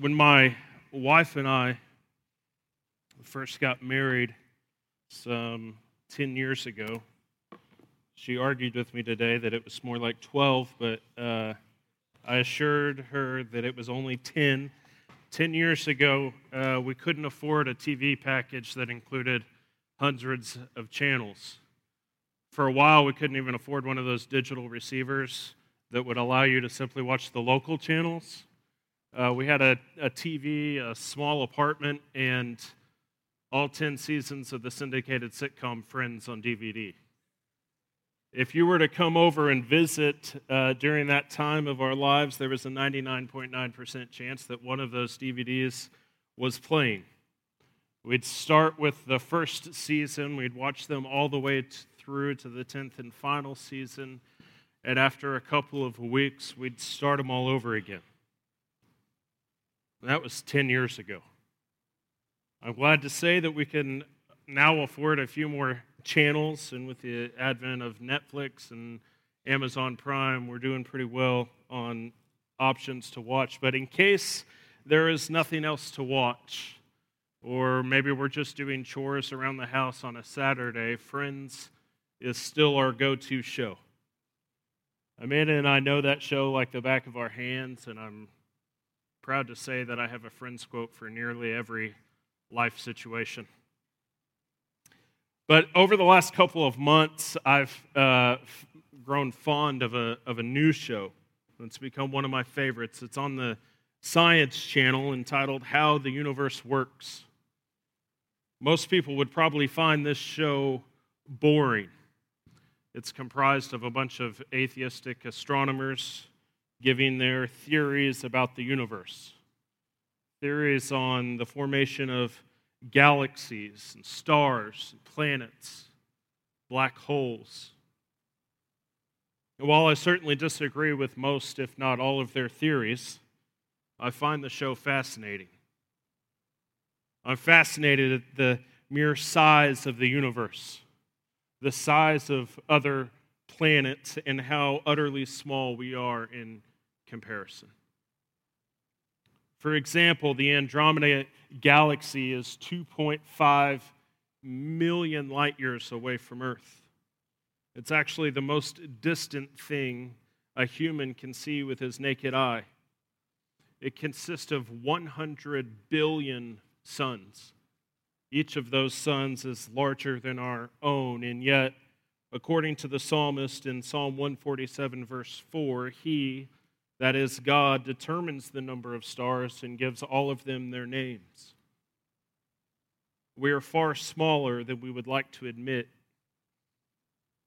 when my wife and I first got married some 10 years ago, she argued with me today that it was more like 12, but uh, I assured her that it was only 10. 10 years ago, uh, we couldn't afford a TV package that included hundreds of channels. For a while, we couldn't even afford one of those digital receivers that would allow you to simply watch the local channels. Uh, we had a, a TV, a small apartment, and all 10 seasons of the syndicated sitcom Friends on DVD. If you were to come over and visit uh, during that time of our lives, there was a 99.9% chance that one of those DVDs was playing. We'd start with the first season, we'd watch them all the way t- through to the 10th and final season, and after a couple of weeks, we'd start them all over again. That was 10 years ago. I'm glad to say that we can now afford a few more channels, and with the advent of Netflix and Amazon Prime, we're doing pretty well on options to watch. But in case there is nothing else to watch, or maybe we're just doing chores around the house on a Saturday, Friends is still our go to show. Amanda and I know that show like the back of our hands, and I'm proud to say that I have a Friends quote for nearly every life situation. But over the last couple of months, I've uh, grown fond of a, of a new show. It's become one of my favorites. It's on the Science Channel entitled How the Universe Works. Most people would probably find this show boring. It's comprised of a bunch of atheistic astronomers giving their theories about the universe theories on the formation of galaxies and stars and planets, black holes. And while I certainly disagree with most, if not all, of their theories, I find the show fascinating. I'm fascinated at the mere size of the universe, the size of other planets, and how utterly small we are in comparison. For example, the Andromeda galaxy is 2.5 million light years away from Earth. It's actually the most distant thing a human can see with his naked eye. It consists of 100 billion suns. Each of those suns is larger than our own, and yet, according to the psalmist in Psalm 147, verse 4, he, that is, God determines the number of stars and gives all of them their names. We are far smaller than we would like to admit.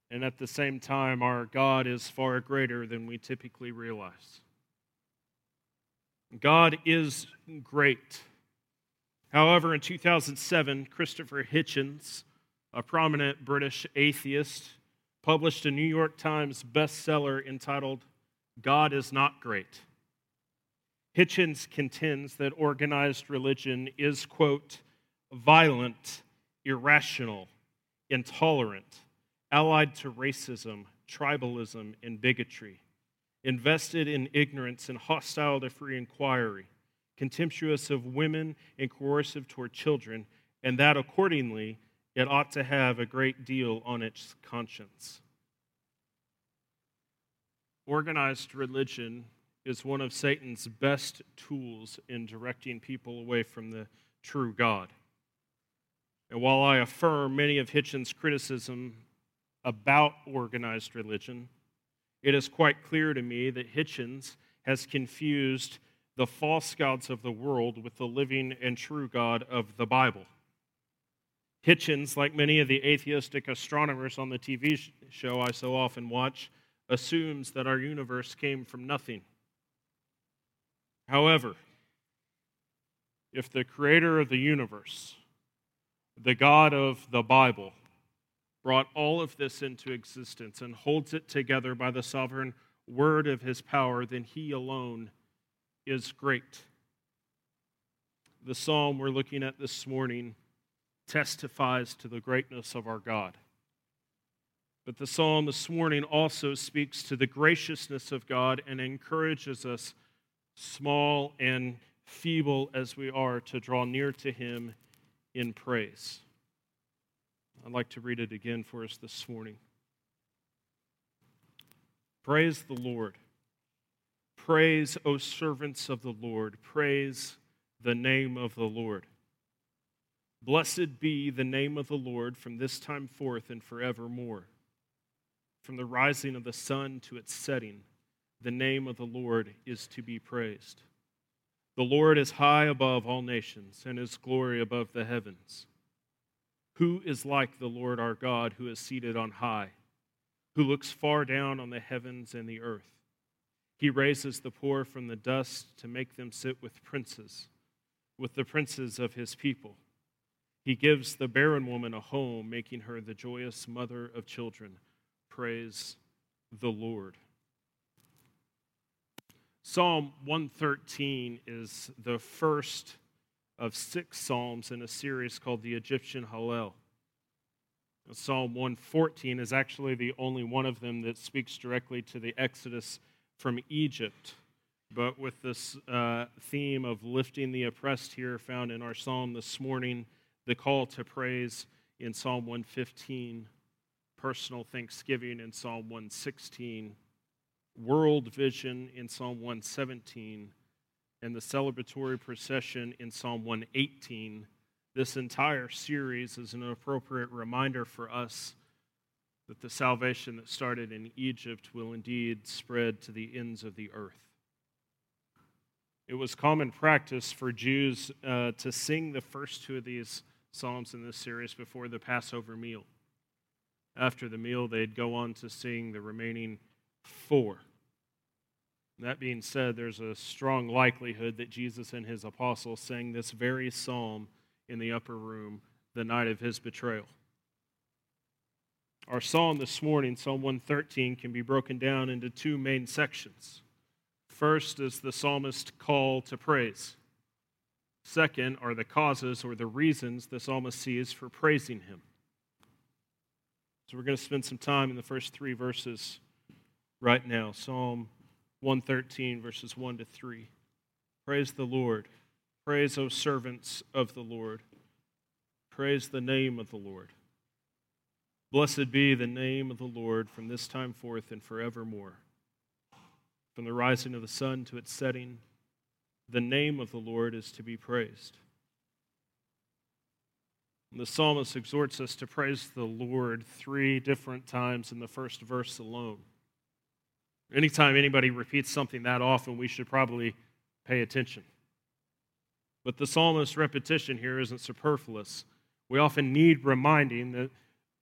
And at the same time, our God is far greater than we typically realize. God is great. However, in 2007, Christopher Hitchens, a prominent British atheist, published a New York Times bestseller entitled God is not great. Hitchens contends that organized religion is, quote, violent, irrational, intolerant, allied to racism, tribalism, and bigotry, invested in ignorance and hostile to free inquiry, contemptuous of women and coercive toward children, and that accordingly it ought to have a great deal on its conscience. Organized religion is one of Satan's best tools in directing people away from the true God. And while I affirm many of Hitchens' criticism about organized religion, it is quite clear to me that Hitchens has confused the false gods of the world with the living and true God of the Bible. Hitchens, like many of the atheistic astronomers on the TV show I so often watch, assumes that our universe came from nothing. However, if the creator of the universe, the God of the Bible, brought all of this into existence and holds it together by the sovereign word of his power, then he alone is great. The psalm we're looking at this morning testifies to the greatness of our God. But the psalm this morning also speaks to the graciousness of God and encourages us, small and feeble as we are, to draw near to Him in praise. I'd like to read it again for us this morning. Praise the Lord. Praise, O servants of the Lord. Praise the name of the Lord. Blessed be the name of the Lord from this time forth and forevermore. From the rising of the sun to its setting, the name of the Lord is to be praised. The Lord is high above all nations, and his glory above the heavens. Who is like the Lord our God, who is seated on high, who looks far down on the heavens and the earth? He raises the poor from the dust to make them sit with princes, with the princes of his people. He gives the barren woman a home, making her the joyous mother of children. Praise the Lord. Psalm 113 is the first of six psalms in a series called the Egyptian Hallel. Psalm 114 is actually the only one of them that speaks directly to the Exodus from Egypt. But with this uh, theme of lifting the oppressed here found in our psalm this morning, the call to praise in Psalm 115, personal thanksgiving in Psalm 116, world vision in Psalm 117, and the celebratory procession in Psalm 118. This entire series is an appropriate reminder for us that the salvation that started in Egypt will indeed spread to the ends of the earth. It was common practice for Jews uh, to sing the first two of these psalms in this series before the Passover meal. After the meal, they'd go on to sing the remaining four. That being said, there's a strong likelihood that Jesus and his apostles sang this very psalm in the upper room the night of his betrayal. Our psalm this morning, Psalm 113, can be broken down into two main sections. First is the psalmist's call to praise. Second are the causes or the reasons the psalmist sees for praising him. So we're going to spend some time in the first three verses right now Psalm 113, verses 1 to 3. Praise the Lord. Praise, O servants of the Lord. Praise the name of the Lord. Blessed be the name of the Lord from this time forth and forevermore. From the rising of the sun to its setting, the name of the Lord is to be praised. The psalmist exhorts us to praise the Lord three different times in the first verse alone. Anytime anybody repeats something that often, we should probably pay attention. But the psalmist's repetition here isn't superfluous. We often need reminding that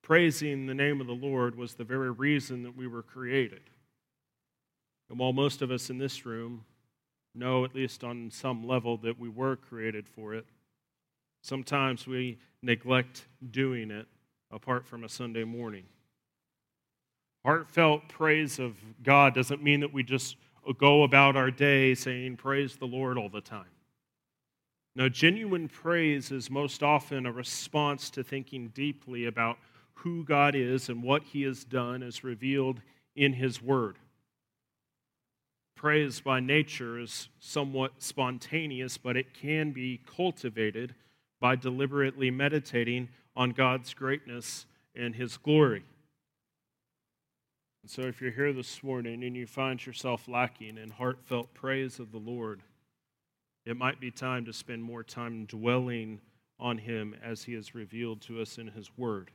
praising the name of the Lord was the very reason that we were created. And while most of us in this room know, at least on some level, that we were created for it, sometimes we neglect doing it apart from a Sunday morning. Heartfelt praise of God doesn't mean that we just go about our day saying, Praise the Lord all the time. No, genuine praise is most often a response to thinking deeply about who God is and what He has done as revealed in His Word. Praise by nature is somewhat spontaneous, but it can be cultivated by deliberately meditating on God's greatness and His glory. And so, if you're here this morning and you find yourself lacking in heartfelt praise of the Lord, it might be time to spend more time dwelling on Him as He is revealed to us in His Word.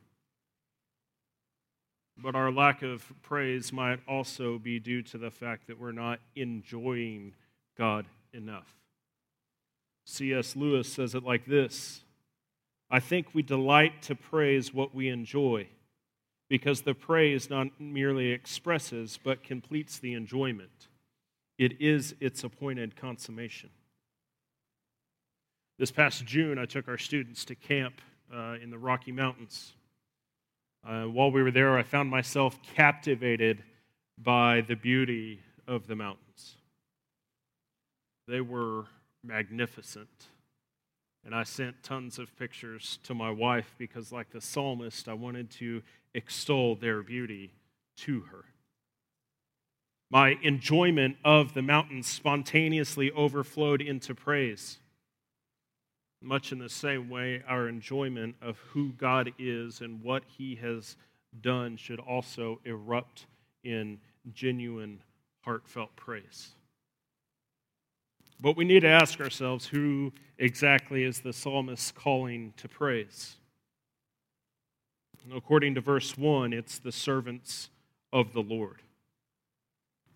But our lack of praise might also be due to the fact that we're not enjoying God enough. C.S. Lewis says it like this I think we delight to praise what we enjoy because the praise not merely expresses but completes the enjoyment. It is its appointed consummation. This past June, I took our students to camp uh, in the Rocky Mountains. Uh, while we were there, I found myself captivated by the beauty of the mountains. They were magnificent. And I sent tons of pictures to my wife because, like the psalmist, I wanted to extol their beauty to her. My enjoyment of the mountains spontaneously overflowed into praise. Much in the same way, our enjoyment of who God is and what He has done should also erupt in genuine, heartfelt praise. But we need to ask ourselves who exactly is the psalmist calling to praise? According to verse 1, it's the servants of the Lord.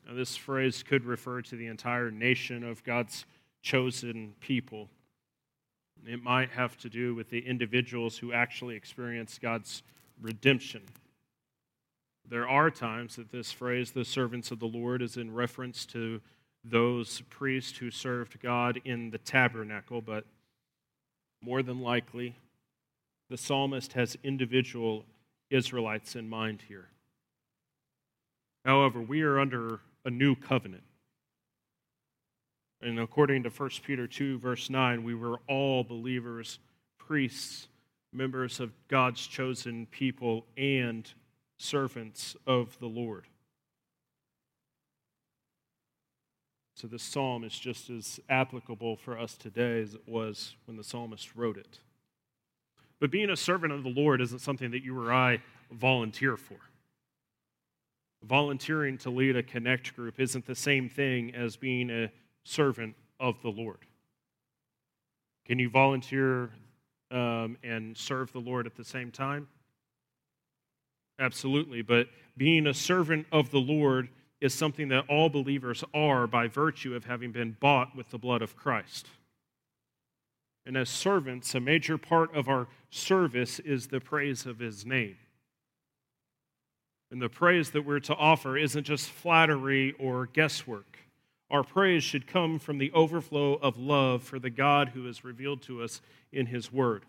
Now, this phrase could refer to the entire nation of God's chosen people. It might have to do with the individuals who actually experience God's redemption. There are times that this phrase, the servants of the Lord, is in reference to those priests who served God in the tabernacle, but more than likely, the psalmist has individual Israelites in mind here. However, we are under a new covenant. And according to 1 Peter 2, verse 9, we were all believers, priests, members of God's chosen people, and servants of the Lord. So this psalm is just as applicable for us today as it was when the psalmist wrote it. But being a servant of the Lord isn't something that you or I volunteer for. Volunteering to lead a connect group isn't the same thing as being a servant of the Lord. Can you volunteer um, and serve the Lord at the same time? Absolutely. But being a servant of the Lord is something that all believers are by virtue of having been bought with the blood of Christ. And as servants, a major part of our service is the praise of his name. And the praise that we're to offer isn't just flattery or guesswork. Our praise should come from the overflow of love for the God who is revealed to us in his word.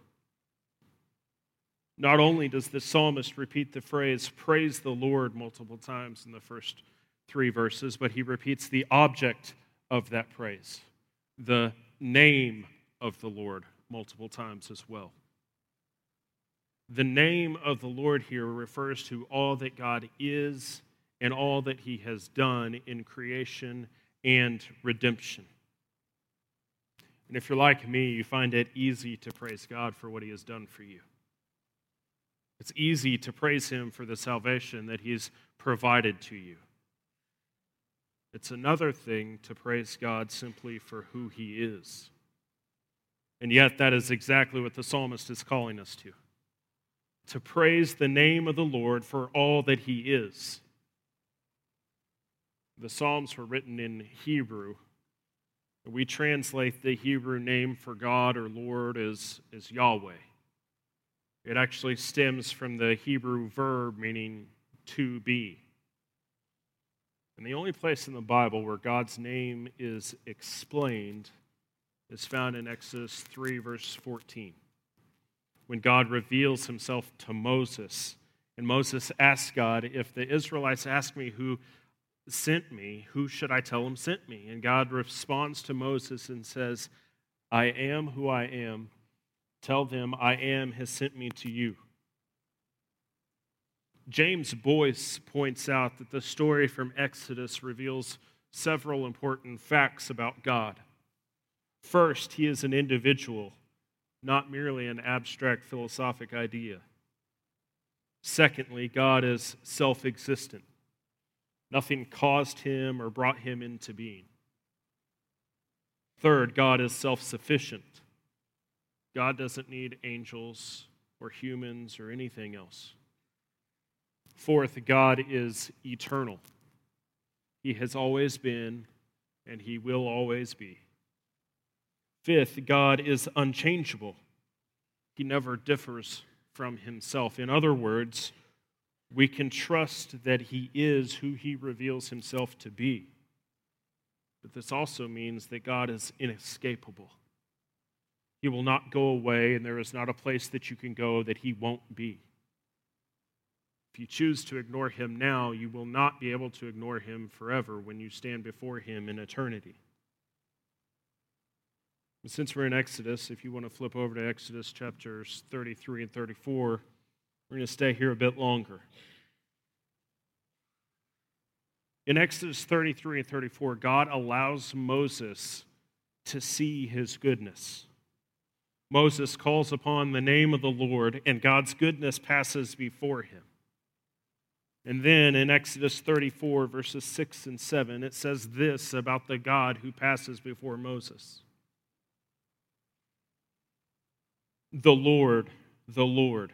Not only does the psalmist repeat the phrase, praise the Lord, multiple times in the first three verses, but he repeats the object of that praise, the name of the Lord, multiple times as well. The name of the Lord here refers to all that God is and all that he has done in creation and redemption. And if you're like me, you find it easy to praise God for what he has done for you. It's easy to praise him for the salvation that he's provided to you. It's another thing to praise God simply for who he is. And yet, that is exactly what the psalmist is calling us to to praise the name of the Lord for all that he is. The Psalms were written in Hebrew. We translate the Hebrew name for God or Lord as, as Yahweh. It actually stems from the Hebrew verb meaning to be. And the only place in the Bible where God's name is explained is found in Exodus 3, verse 14 when God reveals himself to Moses. And Moses asks God, If the Israelites ask me who sent me, who should I tell them sent me? And God responds to Moses and says, I am who I am. Tell them, I am has sent me to you. James Boice points out that the story from Exodus reveals several important facts about God. First, he is an individual not merely an abstract philosophic idea. Secondly, God is self existent. Nothing caused him or brought him into being. Third, God is self sufficient. God doesn't need angels or humans or anything else. Fourth, God is eternal. He has always been and he will always be. Fifth, God is unchangeable. He never differs from himself. In other words, we can trust that he is who he reveals himself to be. But this also means that God is inescapable. He will not go away, and there is not a place that you can go that he won't be. If you choose to ignore him now, you will not be able to ignore him forever when you stand before him in eternity. Since we're in Exodus, if you want to flip over to Exodus chapters 33 and 34, we're going to stay here a bit longer. In Exodus 33 and 34, God allows Moses to see his goodness. Moses calls upon the name of the Lord, and God's goodness passes before him. And then in Exodus 34, verses 6 and 7, it says this about the God who passes before Moses The Lord, the Lord,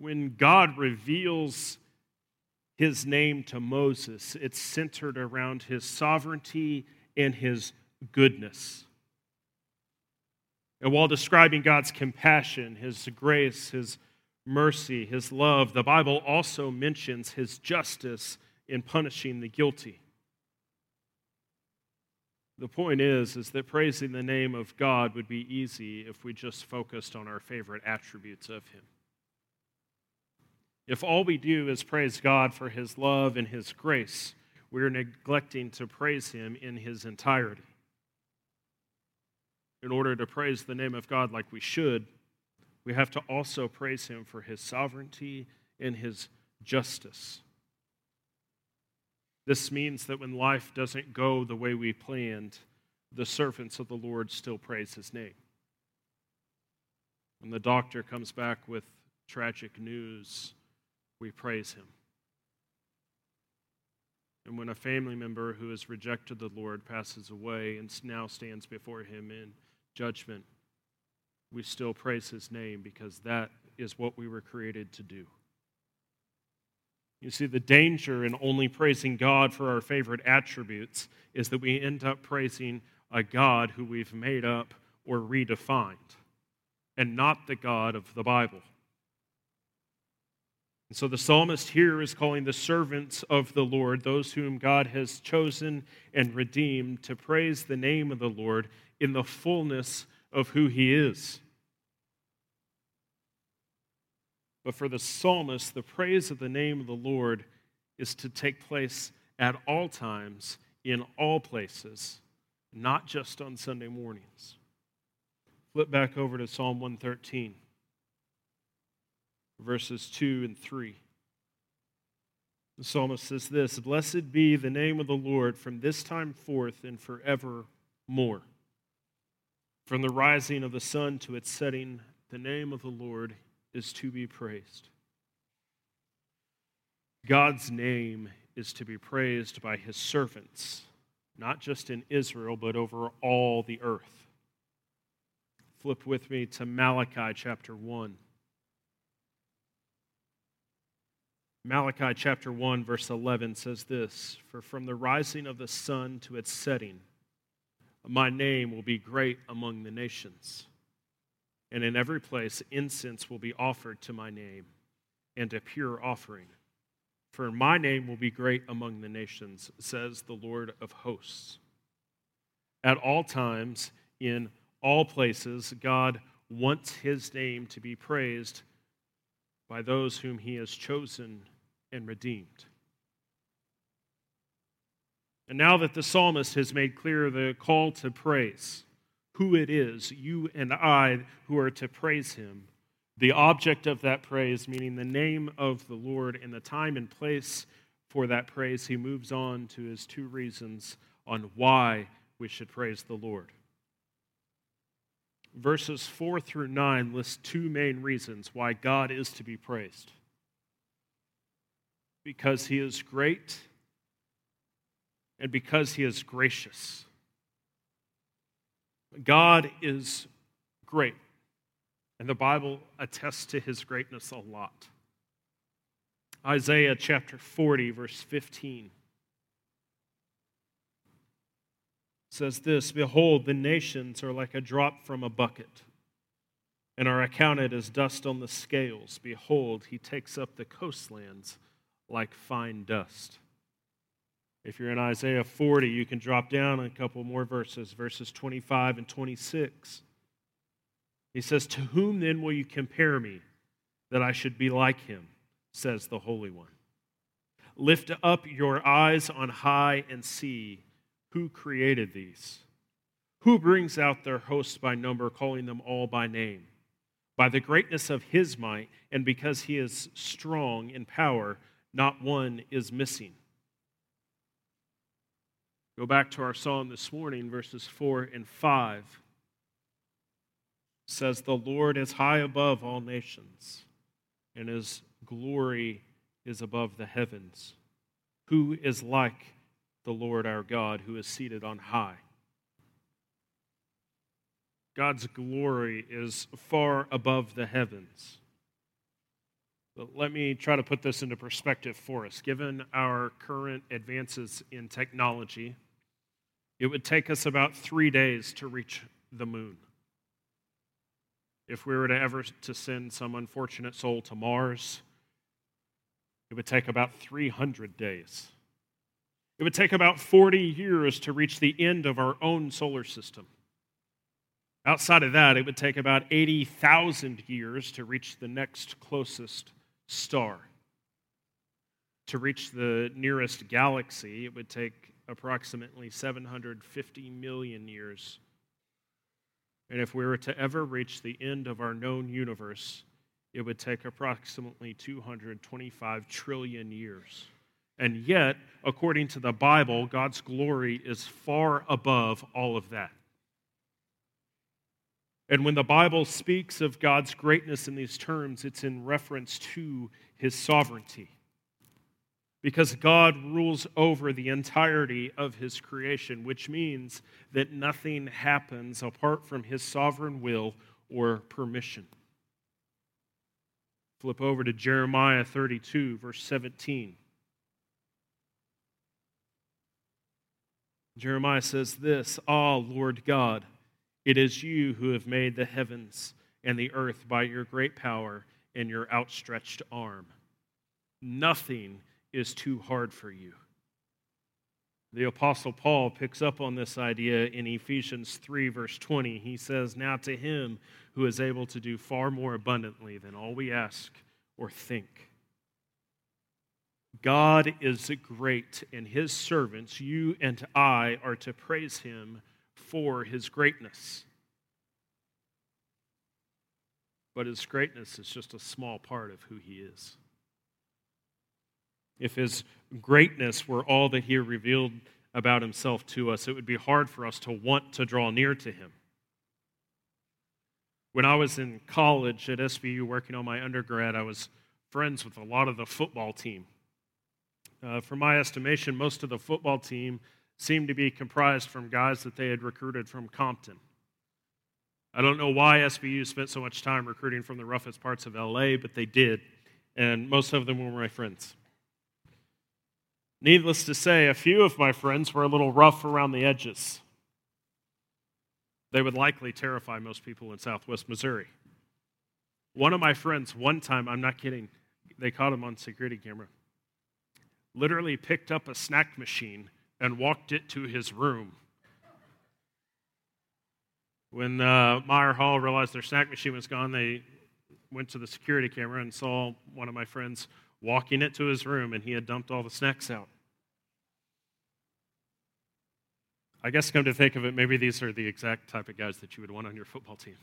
When God reveals his name to Moses, it's centered around his sovereignty and his goodness. And while describing God's compassion, his grace, his mercy, his love, the Bible also mentions his justice in punishing the guilty. The point is is that praising the name of God would be easy if we just focused on our favorite attributes of him. If all we do is praise God for his love and his grace, we're neglecting to praise him in his entirety. In order to praise the name of God like we should, we have to also praise him for his sovereignty and his justice. This means that when life doesn't go the way we planned, the servants of the Lord still praise his name. When the doctor comes back with tragic news, we praise him. And when a family member who has rejected the Lord passes away and now stands before him in judgment, we still praise his name because that is what we were created to do. You see, the danger in only praising God for our favorite attributes is that we end up praising a God who we've made up or redefined, and not the God of the Bible. And so the psalmist here is calling the servants of the Lord, those whom God has chosen and redeemed, to praise the name of the Lord in the fullness of who he is. But for the psalmist, the praise of the name of the Lord is to take place at all times, in all places, not just on Sunday mornings. Flip back over to Psalm 113, verses 2 and 3. The psalmist says this Blessed be the name of the Lord from this time forth and forevermore. From the rising of the sun to its setting, the name of the Lord is to be praised. God's name is to be praised by his servants, not just in Israel, but over all the earth. Flip with me to Malachi chapter 1. Malachi chapter 1, verse 11 says this For from the rising of the sun to its setting, my name will be great among the nations. And in every place, incense will be offered to my name, and a pure offering. For my name will be great among the nations, says the Lord of hosts. At all times, in all places, God wants his name to be praised by those whom he has chosen and redeemed. And now that the psalmist has made clear the call to praise, who it is, you and I, who are to praise him, the object of that praise, meaning the name of the Lord and the time and place for that praise, he moves on to his two reasons on why we should praise the Lord. Verses 4 through 9 list two main reasons why God is to be praised because he is great and because he is gracious. God is great, and the Bible attests to his greatness a lot. Isaiah chapter 40, verse 15 says this Behold, the nations are like a drop from a bucket, and are accounted as dust on the scales. Behold, he takes up the coastlands like fine dust. If you're in Isaiah 40, you can drop down a couple more verses, verses 25 and 26. He says, To whom then will you compare me that I should be like him? says the Holy One. Lift up your eyes on high and see who created these. Who brings out their hosts by number, calling them all by name? By the greatness of his might, and because he is strong in power, not one is missing. Go back to our psalm this morning, verses 4 and 5. It says, The Lord is high above all nations, and his glory is above the heavens. Who is like the Lord our God, who is seated on high? God's glory is far above the heavens. But let me try to put this into perspective for us. Given our current advances in technology, it would take us about three days to reach the moon. If we were to ever to send some unfortunate soul to Mars, it would take about 300 days. It would take about 40 years to reach the end of our own solar system. Outside of that, it would take about 80,000 years to reach the next closest star. To reach the nearest galaxy, it would take approximately 750 million years. And if we were to ever reach the end of our known universe, it would take approximately 225 trillion years. And yet, according to the Bible, God's glory is far above all of that. And when the Bible speaks of God's greatness in these terms, it's in reference to his sovereignty. Because God rules over the entirety of his creation, which means that nothing happens apart from his sovereign will or permission. Flip over to Jeremiah 32, verse 17. Jeremiah says this Ah, Lord God, it is you who have made the heavens and the earth by your great power and your outstretched arm. Nothing is too hard for you. The Apostle Paul picks up on this idea in Ephesians 3, verse 20. He says, Now to him who is able to do far more abundantly than all we ask or think. God is great, and his servants, you and I, are to praise him for his greatness. But his greatness is just a small part of who he is if his greatness were all that he revealed about himself to us, it would be hard for us to want to draw near to him. When I was in college at SBU working on my undergrad, I was friends with a lot of the football team. Uh, from my estimation, most of the football team seemed to be comprised from guys that they had recruited from Compton. I don't know why SBU spent so much time recruiting from the roughest parts of LA, but they did, and most of them were my friends. Needless to say, a few of my friends were a little rough around the edges. They would likely terrify most people in southwest Missouri. One of my friends, one time, I'm not kidding, they caught him on security camera, literally picked up a snack machine and walked it to his room. When uh, Meyer Hall realized their snack machine was gone, they went to the security camera and saw one of my friends walking it to his room, and he had dumped all the snacks out. I guess, come to think of it, maybe these are the exact type of guys that you would want on your football team.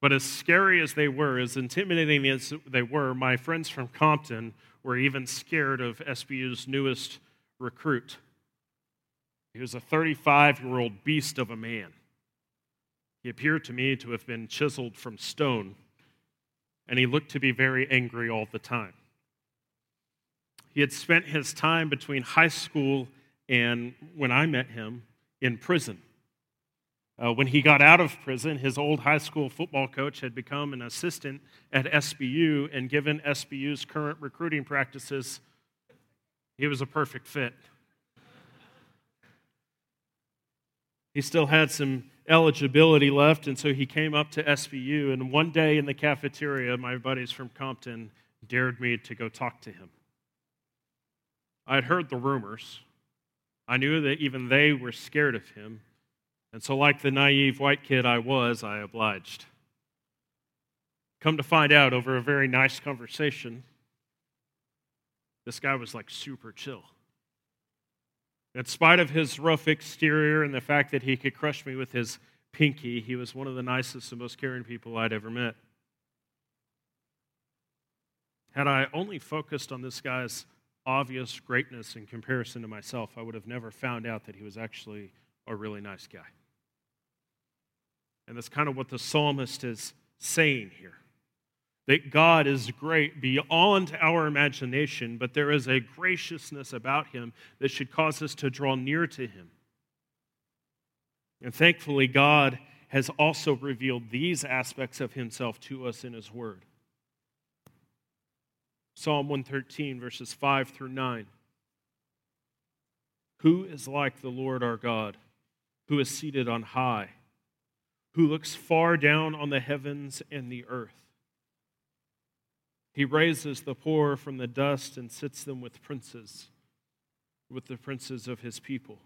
But as scary as they were, as intimidating as they were, my friends from Compton were even scared of SBU's newest recruit. He was a 35 year old beast of a man. He appeared to me to have been chiseled from stone and he looked to be very angry all the time. He had spent his time between high school and when I met him in prison. Uh, when he got out of prison, his old high school football coach had become an assistant at SBU and given SBU's current recruiting practices, he was a perfect fit. He still had some eligibility left, and so he came up to SBU. And one day in the cafeteria, my buddies from Compton dared me to go talk to him. I had heard the rumors. I knew that even they were scared of him. And so, like the naive white kid I was, I obliged. Come to find out, over a very nice conversation, this guy was like super chill. In spite of his rough exterior and the fact that he could crush me with his pinky, he was one of the nicest and most caring people I'd ever met. Had I only focused on this guy's obvious greatness in comparison to myself, I would have never found out that he was actually a really nice guy. And that's kind of what the psalmist is saying here that God is great beyond our imagination, but there is a graciousness about him that should cause us to draw near to him. And thankfully, God has also revealed these aspects of himself to us in his word. Psalm 113, verses 5 through 9. Who is like the Lord our God, who is seated on high, who looks far down on the heavens and the earth? He raises the poor from the dust and sits them with princes, with the princes of his people.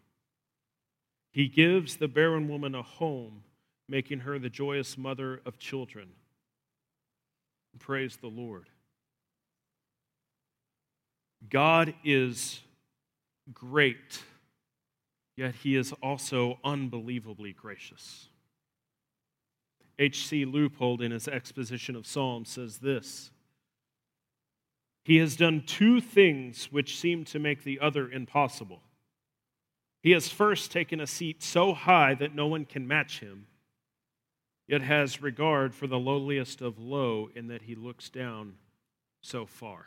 He gives the barren woman a home, making her the joyous mother of children. Praise the Lord. God is great, yet he is also unbelievably gracious. H.C. Leupold, in his exposition of Psalms, says this he has done two things which seem to make the other impossible. He has first taken a seat so high that no one can match him, yet has regard for the lowliest of low in that he looks down so far.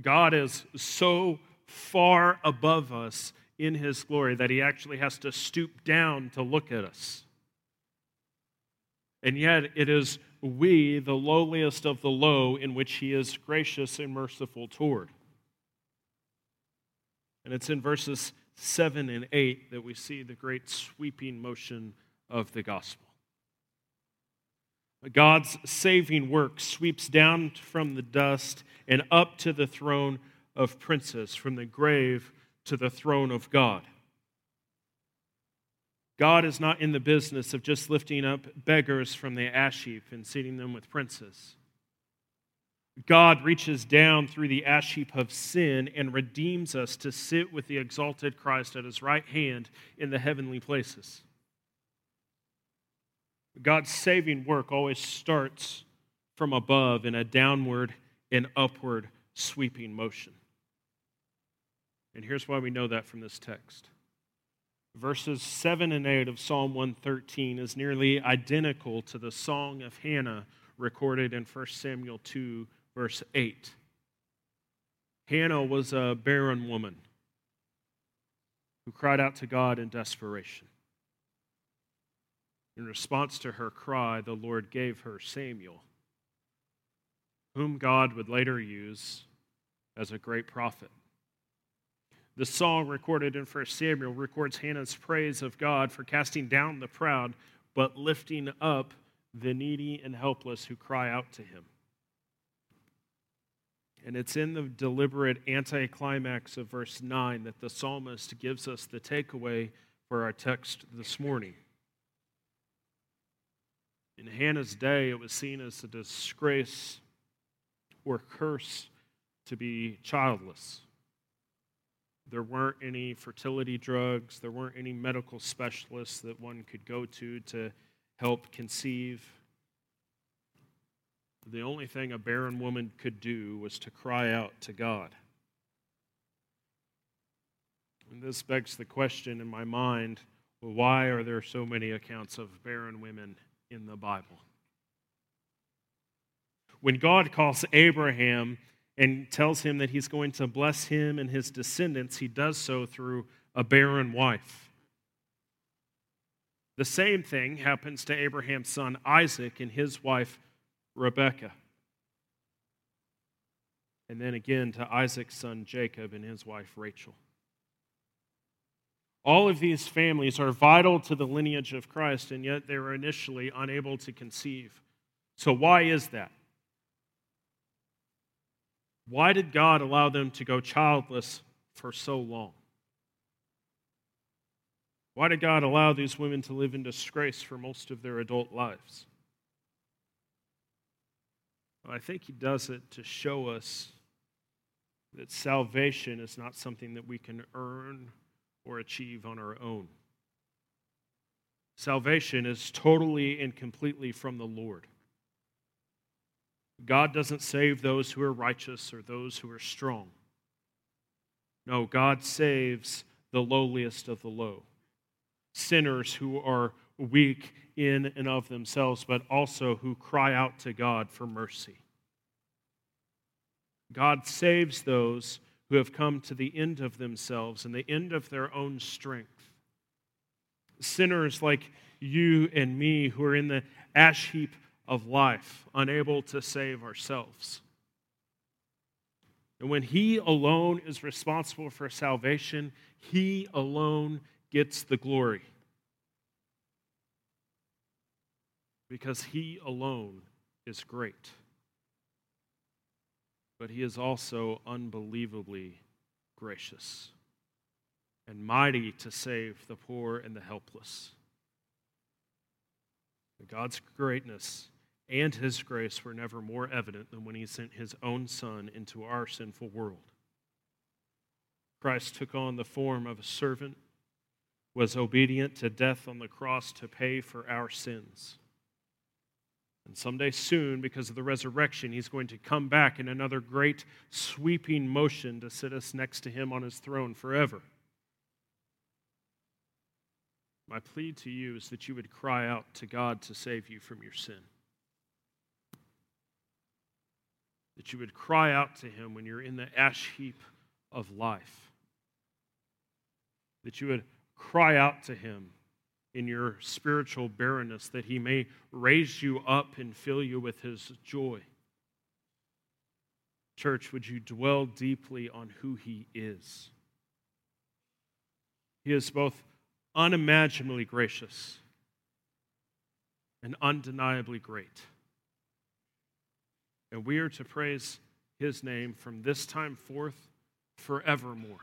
God is so far above us in his glory that he actually has to stoop down to look at us. And yet, it is we, the lowliest of the low, in which he is gracious and merciful toward. And it's in verses 7 and 8 that we see the great sweeping motion of the gospel. God's saving work sweeps down from the dust and up to the throne of princes, from the grave to the throne of God. God is not in the business of just lifting up beggars from the ash heap and seating them with princes. God reaches down through the ash heap of sin and redeems us to sit with the exalted Christ at his right hand in the heavenly places. God's saving work always starts from above in a downward and upward sweeping motion. And here's why we know that from this text verses 7 and 8 of Psalm 113 is nearly identical to the song of Hannah recorded in 1 Samuel 2, verse 8. Hannah was a barren woman who cried out to God in desperation. In response to her cry, the Lord gave her Samuel, whom God would later use as a great prophet. The song recorded in 1 Samuel records Hannah's praise of God for casting down the proud, but lifting up the needy and helpless who cry out to him. And it's in the deliberate anticlimax of verse 9 that the psalmist gives us the takeaway for our text this morning. In Hannah's day, it was seen as a disgrace or curse to be childless. There weren't any fertility drugs, there weren't any medical specialists that one could go to to help conceive. The only thing a barren woman could do was to cry out to God. And this begs the question in my mind well, why are there so many accounts of barren women in the Bible? When God calls Abraham and tells him that he's going to bless him and his descendants, he does so through a barren wife. The same thing happens to Abraham's son Isaac and his wife Rebekah. And then again to Isaac's son Jacob and his wife Rachel. All of these families are vital to the lineage of Christ, and yet they were initially unable to conceive. So, why is that? Why did God allow them to go childless for so long? Why did God allow these women to live in disgrace for most of their adult lives? I think He does it to show us that salvation is not something that we can earn or achieve on our own. Salvation is totally and completely from the Lord. God doesn't save those who are righteous or those who are strong. No, God saves the lowliest of the low, sinners who are weak in and of themselves, but also who cry out to God for mercy. God saves those who have come to the end of themselves and the end of their own strength. Sinners like you and me who are in the ash heap of life, unable to save ourselves. And when He alone is responsible for salvation, He alone gets the glory. Because He alone is great. But He is also unbelievably gracious and mighty to save the poor and the helpless. God's greatness and his grace were never more evident than when he sent his own Son into our sinful world. Christ took on the form of a servant, was obedient to death on the cross to pay for our sins. And someday soon, because of the resurrection, he's going to come back in another great sweeping motion to sit us next to him on his throne forever. My plea to you is that you would cry out to God to save you from your sin. That you would cry out to him when you're in the ash heap of life. That you would cry out to him in your spiritual barrenness, that he may raise you up and fill you with his joy. Church, would you dwell deeply on who he is? He is both unimaginably gracious and undeniably great. And we are to praise his name from this time forth forevermore.